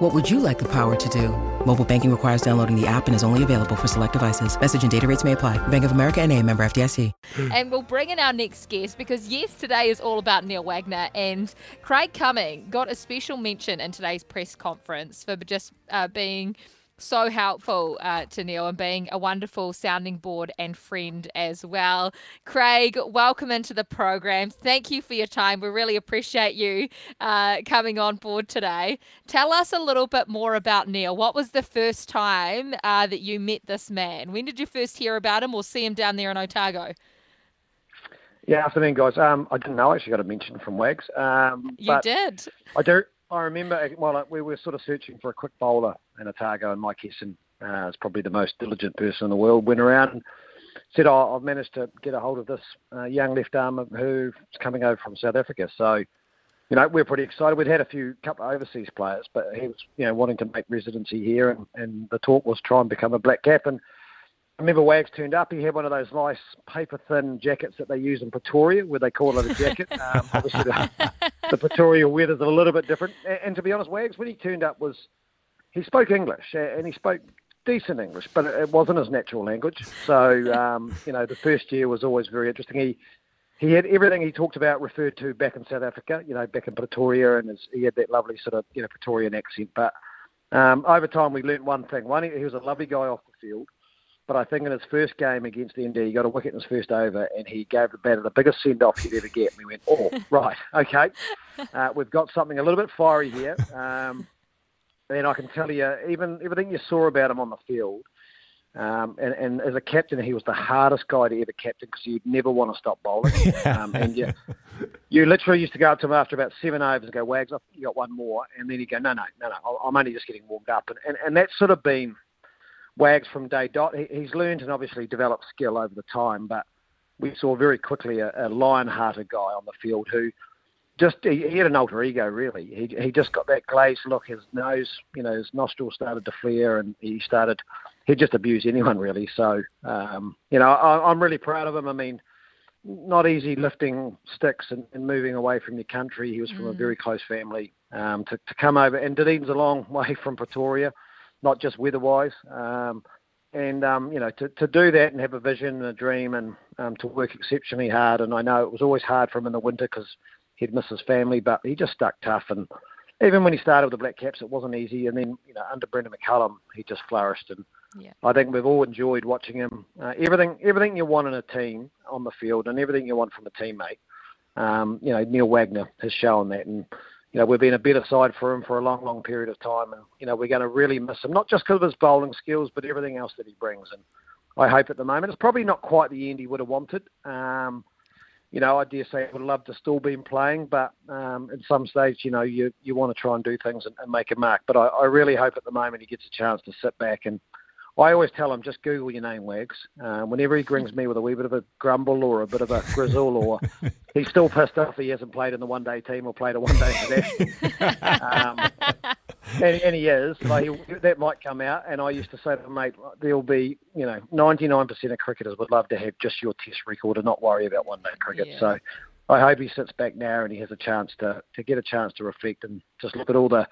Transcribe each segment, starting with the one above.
What would you like the power to do? Mobile banking requires downloading the app and is only available for select devices. Message and data rates may apply. Bank of America and a member FDIC. and we'll bring in our next guest because yes, today is all about Neil Wagner and Craig Cumming got a special mention in today's press conference for just uh, being – so helpful uh, to Neil and being a wonderful sounding board and friend as well. Craig, welcome into the program. Thank you for your time. We really appreciate you uh, coming on board today. Tell us a little bit more about Neil. What was the first time uh, that you met this man? When did you first hear about him or see him down there in Otago? Yeah, afternoon, guys. Um, I didn't know I actually got a mention from Wags. Um, you did. I do. I remember well, we were sort of searching for a quick bowler in Otago, and Mike Hesson uh, is probably the most diligent person in the world. Went around and said, "Oh, I've managed to get a hold of this uh, young left arm who's coming over from South Africa." So, you know, we're pretty excited. We'd had a few couple of overseas players, but he was, you know, wanting to make residency here, and, and the talk was try and become a black cap. And I remember Wags turned up. He had one of those nice paper thin jackets that they use in Pretoria, where they call it a jacket. Um, obviously, the, the Pretoria weather's a little bit different. And, and, to be honest, Wags, when he turned up, was he spoke English and he spoke decent English, but it wasn't his natural language. So um, you know, the first year was always very interesting. He he had everything he talked about referred to back in South Africa, you know, back in Pretoria, and his, he had that lovely sort of you know Pretorian accent. But um, over time, we learned one thing. One, he was a lovely guy off the field. But I think in his first game against the ND, he got a wicket in his first over, and he gave the batter the biggest send off he'd ever get. And we went, oh, right, okay, uh, we've got something a little bit fiery here. Um, and I can tell you, even everything you saw about him on the field, um, and, and, as a captain, he was the hardest guy to ever captain because you'd never want to stop bowling. Um, and you, you literally used to go up to him after about seven overs and go, Wags, I think you got one more. And then he'd go, no, no, no, no, I'm only just getting warmed up. And, and, and that's sort of been – Wags from day dot. He, he's learned and obviously developed skill over the time, but we saw very quickly a, a lion-hearted guy on the field who just he, he, had an alter ego really. He he just got that glazed look. His nose, you know, his nostrils started to flare, and he started he just abused anyone really. So um, you know, I, I'm really proud of him. I mean, not easy lifting sticks and, and moving away from your country. He was from mm. a very close family. Um, to to come over, and Dunedin's a long way from Pretoria not just weather-wise. Um, and um, you know, to, to do that and have a vision and a dream, and um, to work exceptionally hard. And I know it was always hard for him in the winter because he'd miss his family, but he just stuck tough. And even when he started with the Black Caps, it wasn't easy. And then you know, under Brendon McCullum, he just flourished. And yeah. I think we've all enjoyed watching him. Uh, everything, everything you want in a team on the field, and everything you want from a teammate. Um, you know, Neil Wagner has shown that, and you know, we've been a better side for him for a long, long period of time, and you know, we're going to really miss him, not just because of his bowling skills, but everything else that he brings. And I hope at the moment it's probably not quite the end he would have wanted. Um, you know, I dare say I would love to still be playing, but um, at some stage, you know, you you want to try and do things and, and make a mark. But I, I really hope at the moment he gets a chance to sit back and I always tell him just Google your name, Wags. Um, whenever he brings me with a wee bit of a grumble or a bit of a grizzle, or he's still pissed off he hasn't played in the one day team or played a one day international. um, and, and, he is. Like he, that might come out. And I used to say to him, mate, there'll be, you know, 99% of cricketers would love to have just your test record and not worry about one day cricket. Yeah. So I hope he sits back now and he has a chance to, to get a chance to reflect and just look at all the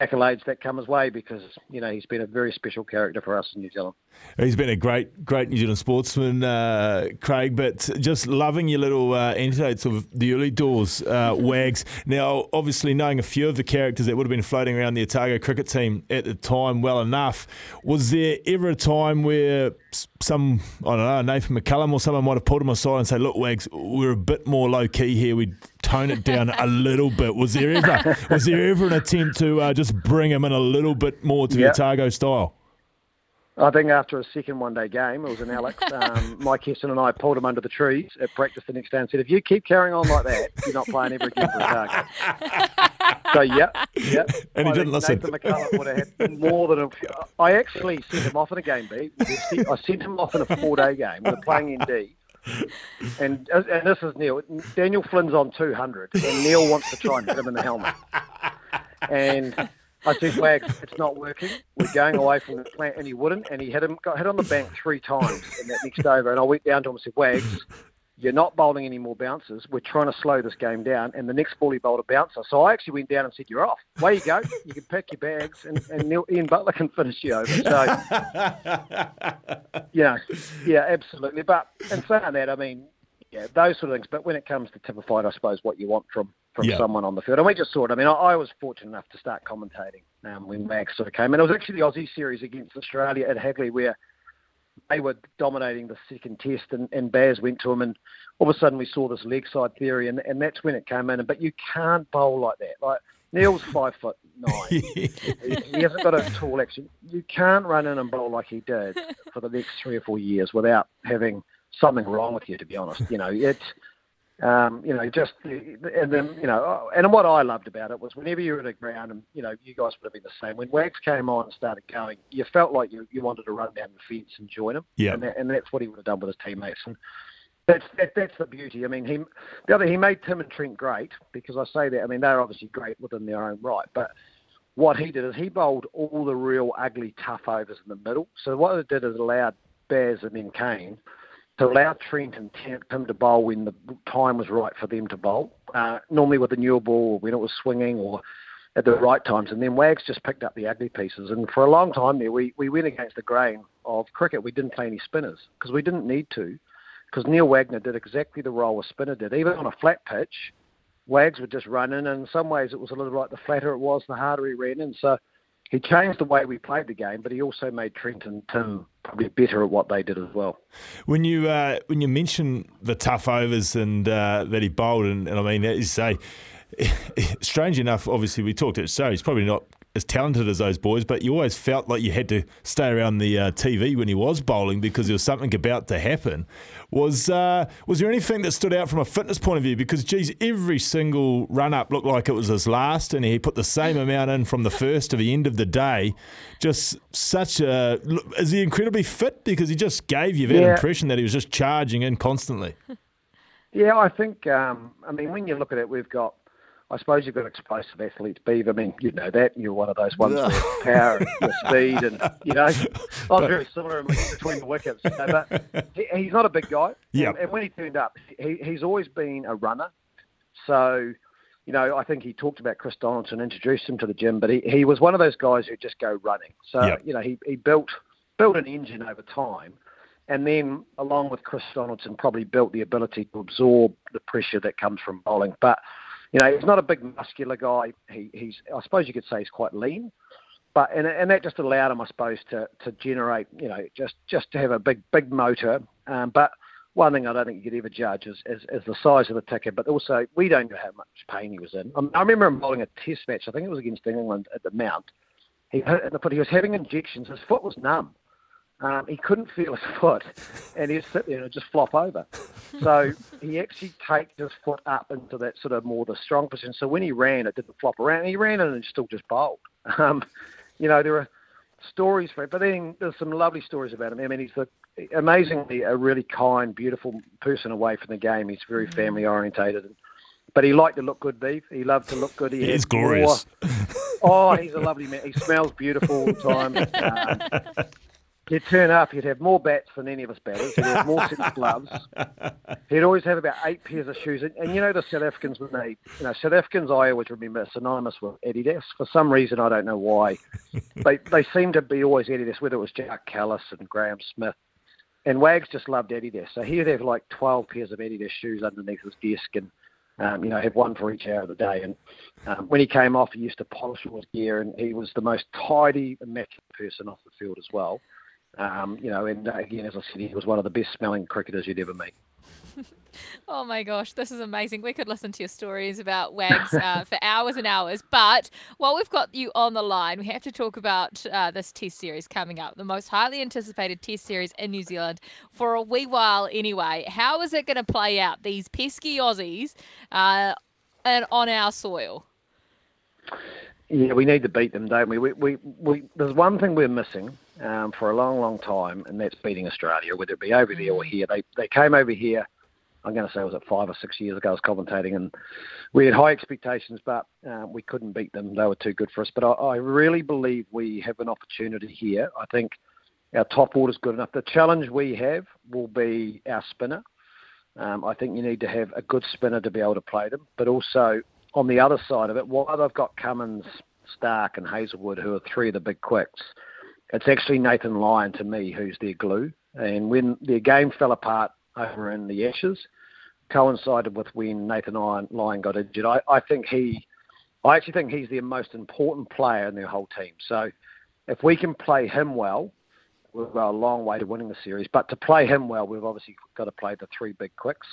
accolades that come his way because you know he's been a very special character for us in New Zealand. He's been a great, great New Zealand sportsman, uh, Craig. But just loving your little uh, anecdotes of the early doors, uh, Wags. Now, obviously, knowing a few of the characters that would have been floating around the Otago cricket team at the time well enough, was there ever a time where some I don't know Nathan McCullum or someone might have pulled him aside and say, "Look, Wags, we're a bit more low key here. We tone it down a little bit." Was there ever was there ever an attempt to uh, just bring him in a little bit more to yep. the Otago style? I think after a second one day game, it was in Alex, um, Mike Hesson and I pulled him under the trees at practice the next day and said, if you keep carrying on like that, you're not playing ever again for Otago. so, yeah, yeah. And he didn't listen. Nathan McCullum would have had more than a I actually sent him off in a game, B. I sent him off in a four day game. We are playing ND. and uh, and this is Neil. Daniel Flynn's on 200, and Neil wants to try and hit him in the helmet. And I said, Wags, it's not working. We're going away from the plant, and he wouldn't. And he hit him, got hit on the bank three times in that next over. And I went down to him and said, Wags, you're not bowling any more bounces. We're trying to slow this game down. And the next ball he bowled a bouncer. So I actually went down and said, You're off. Away you go. You can pack your bags and, and Neil, Ian Butler can finish you over. So, yeah, yeah, absolutely. But in saying that, I mean, yeah, those sort of things. But when it comes to typified, I suppose what you want from from Yeah. someone on the field, and we just saw it. I mean, I, I was fortunate enough to start commentating um, when Max sort of came, and it was actually the Aussie series against Australia at Hagley where they were dominating the second test, and, and Baz went to him, and all of a sudden we saw this leg side theory, and, and that's when it came in. But you can't bowl like that. Like Neil's five foot nine. he, he hasn't got a tall action. You can't run in and bowl like he did for the next three or four years without having something wrong with you. To be honest, you know it's. Um, you know, just and then you know, and what I loved about it was whenever you were at a ground, and you know, you guys would have been the same. When Wags came on and started going, you felt like you, you wanted to run down the fence and join him. Yeah. and, that, and that's what he would have done with his teammates. And that's that, that's the beauty. I mean, he the other he made Tim and Trent great because I say that. I mean, they're obviously great within their own right, but what he did is he bowled all the real ugly tough overs in the middle. So what it did is allowed Baz and then Kane to allow Trent and Tim to bowl when the time was right for them to bowl. Uh, normally with a new ball, when it was swinging or at the right times. And then Wags just picked up the ugly pieces. And for a long time there, we, we went against the grain of cricket. We didn't play any spinners because we didn't need to. Because Neil Wagner did exactly the role a spinner did. Even on a flat pitch, Wags would just run in. And in some ways, it was a little like the flatter it was, the harder he ran in. So he changed the way we played the game, but he also made Trent and Tim probably better at what they did as well. When you uh, when you mention the tough overs and uh, that he bowled, and, and I mean, as you say, strange enough, obviously we talked it, so he's probably not as talented as those boys, but you always felt like you had to stay around the uh, TV when he was bowling because there was something about to happen. Was uh, was there anything that stood out from a fitness point of view? Because geez, every single run up looked like it was his last, and he put the same amount in from the first to the end of the day. Just such a is he incredibly fit because he just gave you that Yeah. impression that he was just charging in constantly. Yeah, I think. Um, I mean, when you look at it, we've got. I suppose you've got explosive athletes, Beaver. I mean, you know that. You're one of those ones with power and speed, and you know, I was very similar in between the wickets. You know, but he, he's not a big guy. Yeah. And, and when he turned up, he, he's always been a runner. So, you know, I think he talked about Chris Donaldson, introduced him to the gym, but he, he was one of those guys who just go running. So, Yeah. you know, he, he built built an engine over time. And then, along with Chris Donaldson, probably built the ability to absorb the pressure that comes from bowling. But you know, he's not a big muscular guy. He, he's, I suppose you could say, he's quite lean. But and, and that just allowed him, I suppose, to, to generate, you know, just just to have a big big motor. Um, but one thing I don't think you could ever judge is, is, is the size of the ticker, but also we don't know how much pain he was in. I remember him bowling a Test match. I think it was against England at the Mount. He. He was having injections. His foot was numb. Um, he couldn't feel his foot, and he'd sit there and just flop over. So he actually take his foot up into that sort of more the strong position. So when he ran, it didn't flop around. He ran and it still just bowled. Um, you know, there are stories for it, but then there's some lovely stories about him. I mean, he's the, amazingly a really kind, beautiful person away from the game. He's very family orientated, but he liked to look good, Beef. He loved to look good. He He had is glorious. more- Oh, he's a lovely man. He smells beautiful all the time. Um, he'd turn up. He'd have more bats than any of us batters. He'd have more sets of gloves. He'd always have about eight pairs of shoes. And, and you know the South Africans when they, you know, South Africans I always remember synonymous with Adidas. For some reason, I don't know why. they they seem to be always Adidas, whether it was Jacques Kallis and Graeme Smith. And Wags just loved Adidas. So he would have like 12 pairs of Adidas shoes underneath his desk and, um, you know, have one for each hour of the day. And um, when he came off, he used to polish all his gear, and he was the most tidy, immaculate person off the field as well. Um, you know, and uh, again, as I said, he was one of the best smelling cricketers you'd ever meet. Oh my gosh, this is amazing. We could listen to your stories about Wags uh, for hours and hours. But while we've got you on the line, we have to talk about uh, this Test series coming up, the most highly anticipated Test series in New Zealand for a wee while anyway. How is it going to play out, these pesky Aussies, uh, and on our soil? Yeah, we need to beat them, don't we? We, we, we there's one thing we're missing, um, for a long, long time, and that's beating Australia, whether it be over there or here. They they came over here. I'm going to say it was it five or six years ago. I was commentating, and we had high expectations, but uh, we couldn't beat them. They were too good for us. But I, I really believe we have an opportunity here. I think our top order is good enough. The challenge we have will be our spinner. Um, I think you need to have a good spinner to be able to play them, but also on the other side of it, while they've got Cummins, Starc, and Hazlewood, who are three of the big quicks, it's actually Nathan Lyon to me who's their glue. And when their game fell apart over in the Ashes, coincided with when Nathan Lyon got injured. I, I think he, I actually think he's the most important player in their whole team. So if we can play him well, we've got a long way to winning the series. But to play him well, we've obviously got to play the three big quicks.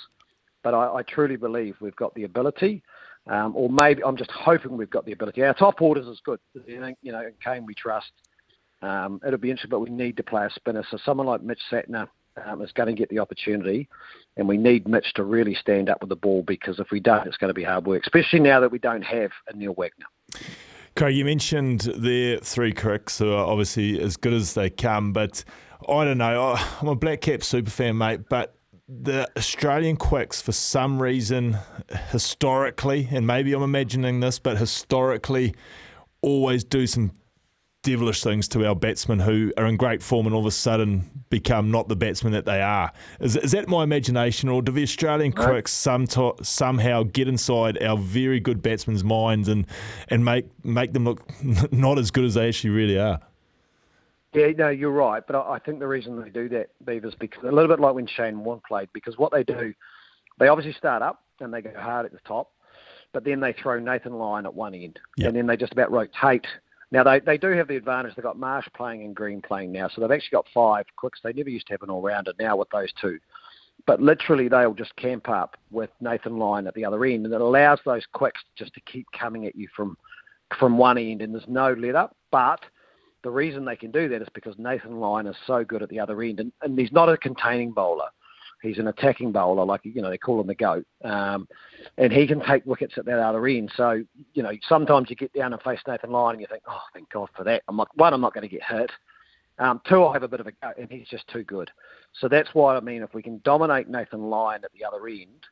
But I, I truly believe we've got the ability, um, or maybe I'm just hoping we've got the ability. Our top orders is good. You know, in Kane we trust. Um, it'll be interesting, but we need to play a spinner. So someone like Mitch Santner um, is going to get the opportunity, and we need Mitch to really stand up with the ball because if we don't, it's going to be hard work, especially now that we don't have a Neil Wagner. Craig, you mentioned the three quicks who are obviously as good as they come, but I don't know. I'm a black cap super fan, mate, but the Australian quicks, for some reason, historically, and maybe I'm imagining this, but historically, always do some devilish things to our batsmen who are in great form and all of a sudden become not the batsmen that they are. Is, is that my imagination, or do the Australian no. quicks some to, somehow get inside our very good batsmen's minds and, and make make them look not as good as they actually really are? Yeah, no, you're right. But I, I think the reason they do that, Beavers, because a little bit like when Shane Warne played, because what they do, they obviously start up and they go hard at the top, but then they throw Nathan Lyon at one end, yep. and then they just about rotate now they, they do have the advantage. They've got Marsh playing and Green playing now, so they've actually got five quicks. They never used to have an all rounder. Now with those two, but literally they'll just camp up with Nathan Lyon at the other end, and it allows those quicks just to keep coming at you from from one end, and there's no let up. But the reason they can do that is because Nathan Lyon is so good at the other end, and, and he's not a containing bowler. He's an attacking bowler, like you know they call him the goat, um, and he can take wickets at that other end. So you know sometimes you get down and face Nathan Lyon and you think, oh, thank God for that. I'm not, one, I'm not going to get hit. Um, two, I have a bit of a go, and he's just too good. So that's why I mean, if we can dominate Nathan Lyon at the other end,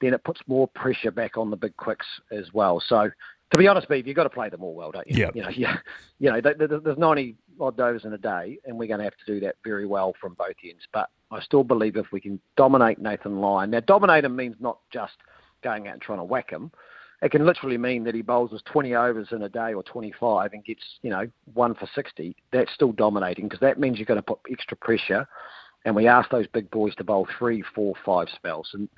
then it puts more pressure back on the big quicks as well. So to be honest, Beef, you've got to play them all well, don't you? Yeah. You know, yeah, you know, there's 90 odd overs in a day, and we're going to have to do that very well from both ends. But I still believe if we can dominate Nathan Lyon, now dominate him means not just going out and trying to whack him. It can literally mean that he bowls us 20 overs in a day or 25 and gets, you know, one for 60. That's still dominating because that means you're going to put extra pressure. And we ask those big boys to bowl three, four, five spells. And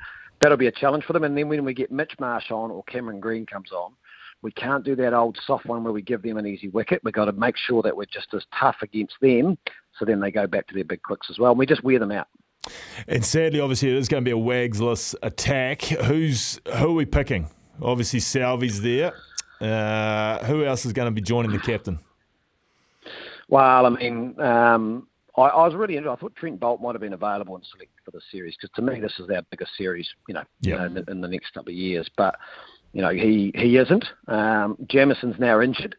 that'll be a challenge for them. And then when we get Mitch Marsh on or Cameron Green comes on, we can't do that old soft one where we give them an easy wicket. We've got to make sure that we're just as tough against them so then they go back to their big quicks as well. And we just wear them out. And sadly, obviously, it is going to be a Wagsless attack. Who's who are we picking? Obviously, Southee's there. Uh, who else is going to be joining the captain? Well, I mean, um, I, I, was really I thought Trent Boult might have been available and selected for the series because to me this is our biggest series, you know, yep. in, in, the next couple of years. But you know, he he isn't. Um, Jamieson's now injured.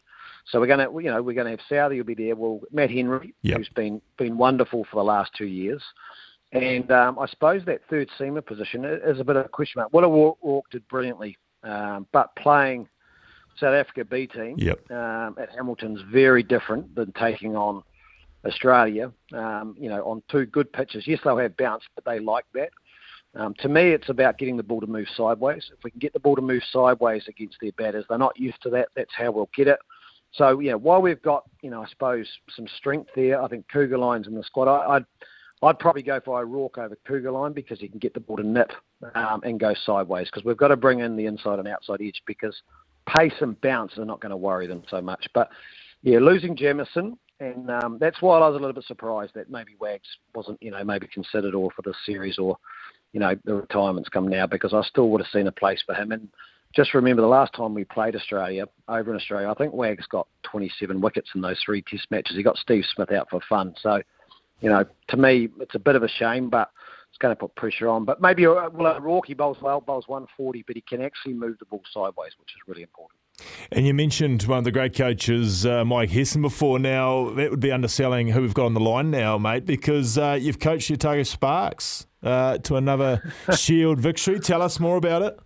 So we're going to, you know, we're going to have Southee will be there. Well, Matt Henry, yep. who's been been wonderful for the last two years, and um, I suppose that third seamer position is a bit of a question mark. Will O'Rourke did brilliantly, um, but playing South Africa B team yep. um, at Hamilton's very different than taking on Australia. Um, you know, on two good pitches. Yes, they'll have bounce, but they like that. Um, to me, it's about getting the ball to move sideways. If we can get the ball to move sideways against their batters, they're not used to that. That's how we'll get it. So yeah, while we've got you know I suppose some strength there, I think Kuggeleijn's in the squad. I, would I'd probably go for O'Rourke over Kuggeleijn because he can get the ball to nip um, and go sideways. Because we've got to bring in the inside and outside edge because pace and bounce are not going to worry them so much. But yeah, losing Jamieson. And um, that's why I was a little bit surprised that maybe Wags wasn't, you know, maybe considered or for this series or, you know, the retirement's come now because I still would have seen a place for him. And just remember the last time we played Australia over in Australia, I think Wags got 27 wickets in those three Test matches. He got Steve Smith out for fun. So, you know, to me, it's a bit of a shame, but it's going to put pressure on. But maybe uh, well, Rocky bowls well, bowls 140, but he can actually move the ball sideways, which is really important. And you mentioned one of the great coaches, uh, Mike Hesson, before. Now, that would be underselling who we've got on the line now, mate, because uh, you've coached the Otago Sparks uh, to another Shield victory. Tell us more about it.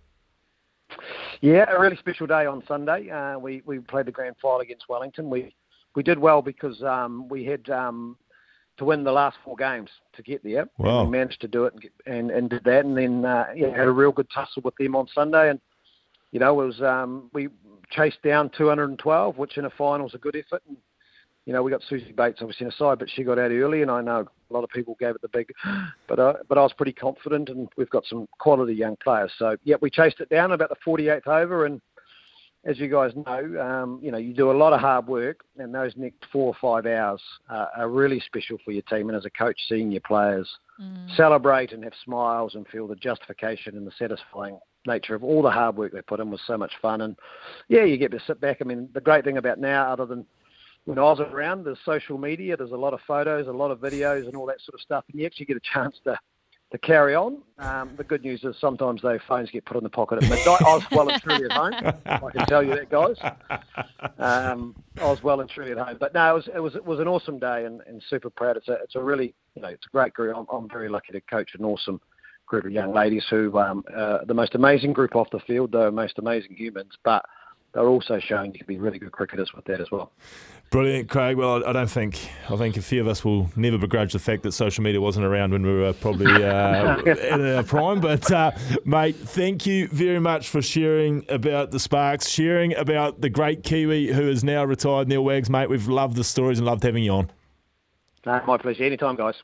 Yeah, a really special day on Sunday. Uh, we we played the grand final against Wellington. We we did well because um, we had um, to win the last four games to get there. Wow. And we managed to do it and, get, and, and did that, and then uh, yeah, had a real good tussle with them on Sunday, and you know it was um, we chased down 212, which in a final is a good effort. And, you know, we got Suzie Bates obviously in the side, but she got out early, and I know a lot of people gave it the big, but uh, but I was pretty confident, and we've got some quality young players. So yeah, we chased it down about the 48th over, and as you guys know, um, you know, you do a lot of hard work, and those next four or five hours uh, are really special for your team. And as a coach, seeing your players mm. celebrate and have smiles and feel the justification and the satisfying nature of all the hard work they put in was so much fun. And yeah, you get to sit back. I mean, the great thing about now, other than when I was around, there's social media, there's a lot of photos, a lot of videos, and all that sort of stuff, and you actually get a chance to to carry on. Um, the good news is sometimes those phones get put in the pocket at midnight. I was well and truly at home. I can tell you that, guys. Um, I was well and truly at home. But no, it was it was it was an awesome day and, and super proud. It's a it's a really you know it's a great group. I'm, I'm very lucky to coach an awesome group of young ladies who um, uh, the most amazing group off the field. They're most amazing humans, but they're also showing you can be really good cricketers with that as well. Brilliant, Craig. Well, I don't think I think a few of us will never begrudge the fact that social media wasn't around when we were probably uh, in our prime. But uh, mate, thank you very much for sharing about the Sparks, sharing about the great Kiwi who is now retired, Neil Wags. Mate, we've loved the stories and loved having you on. my pleasure. Anytime, guys.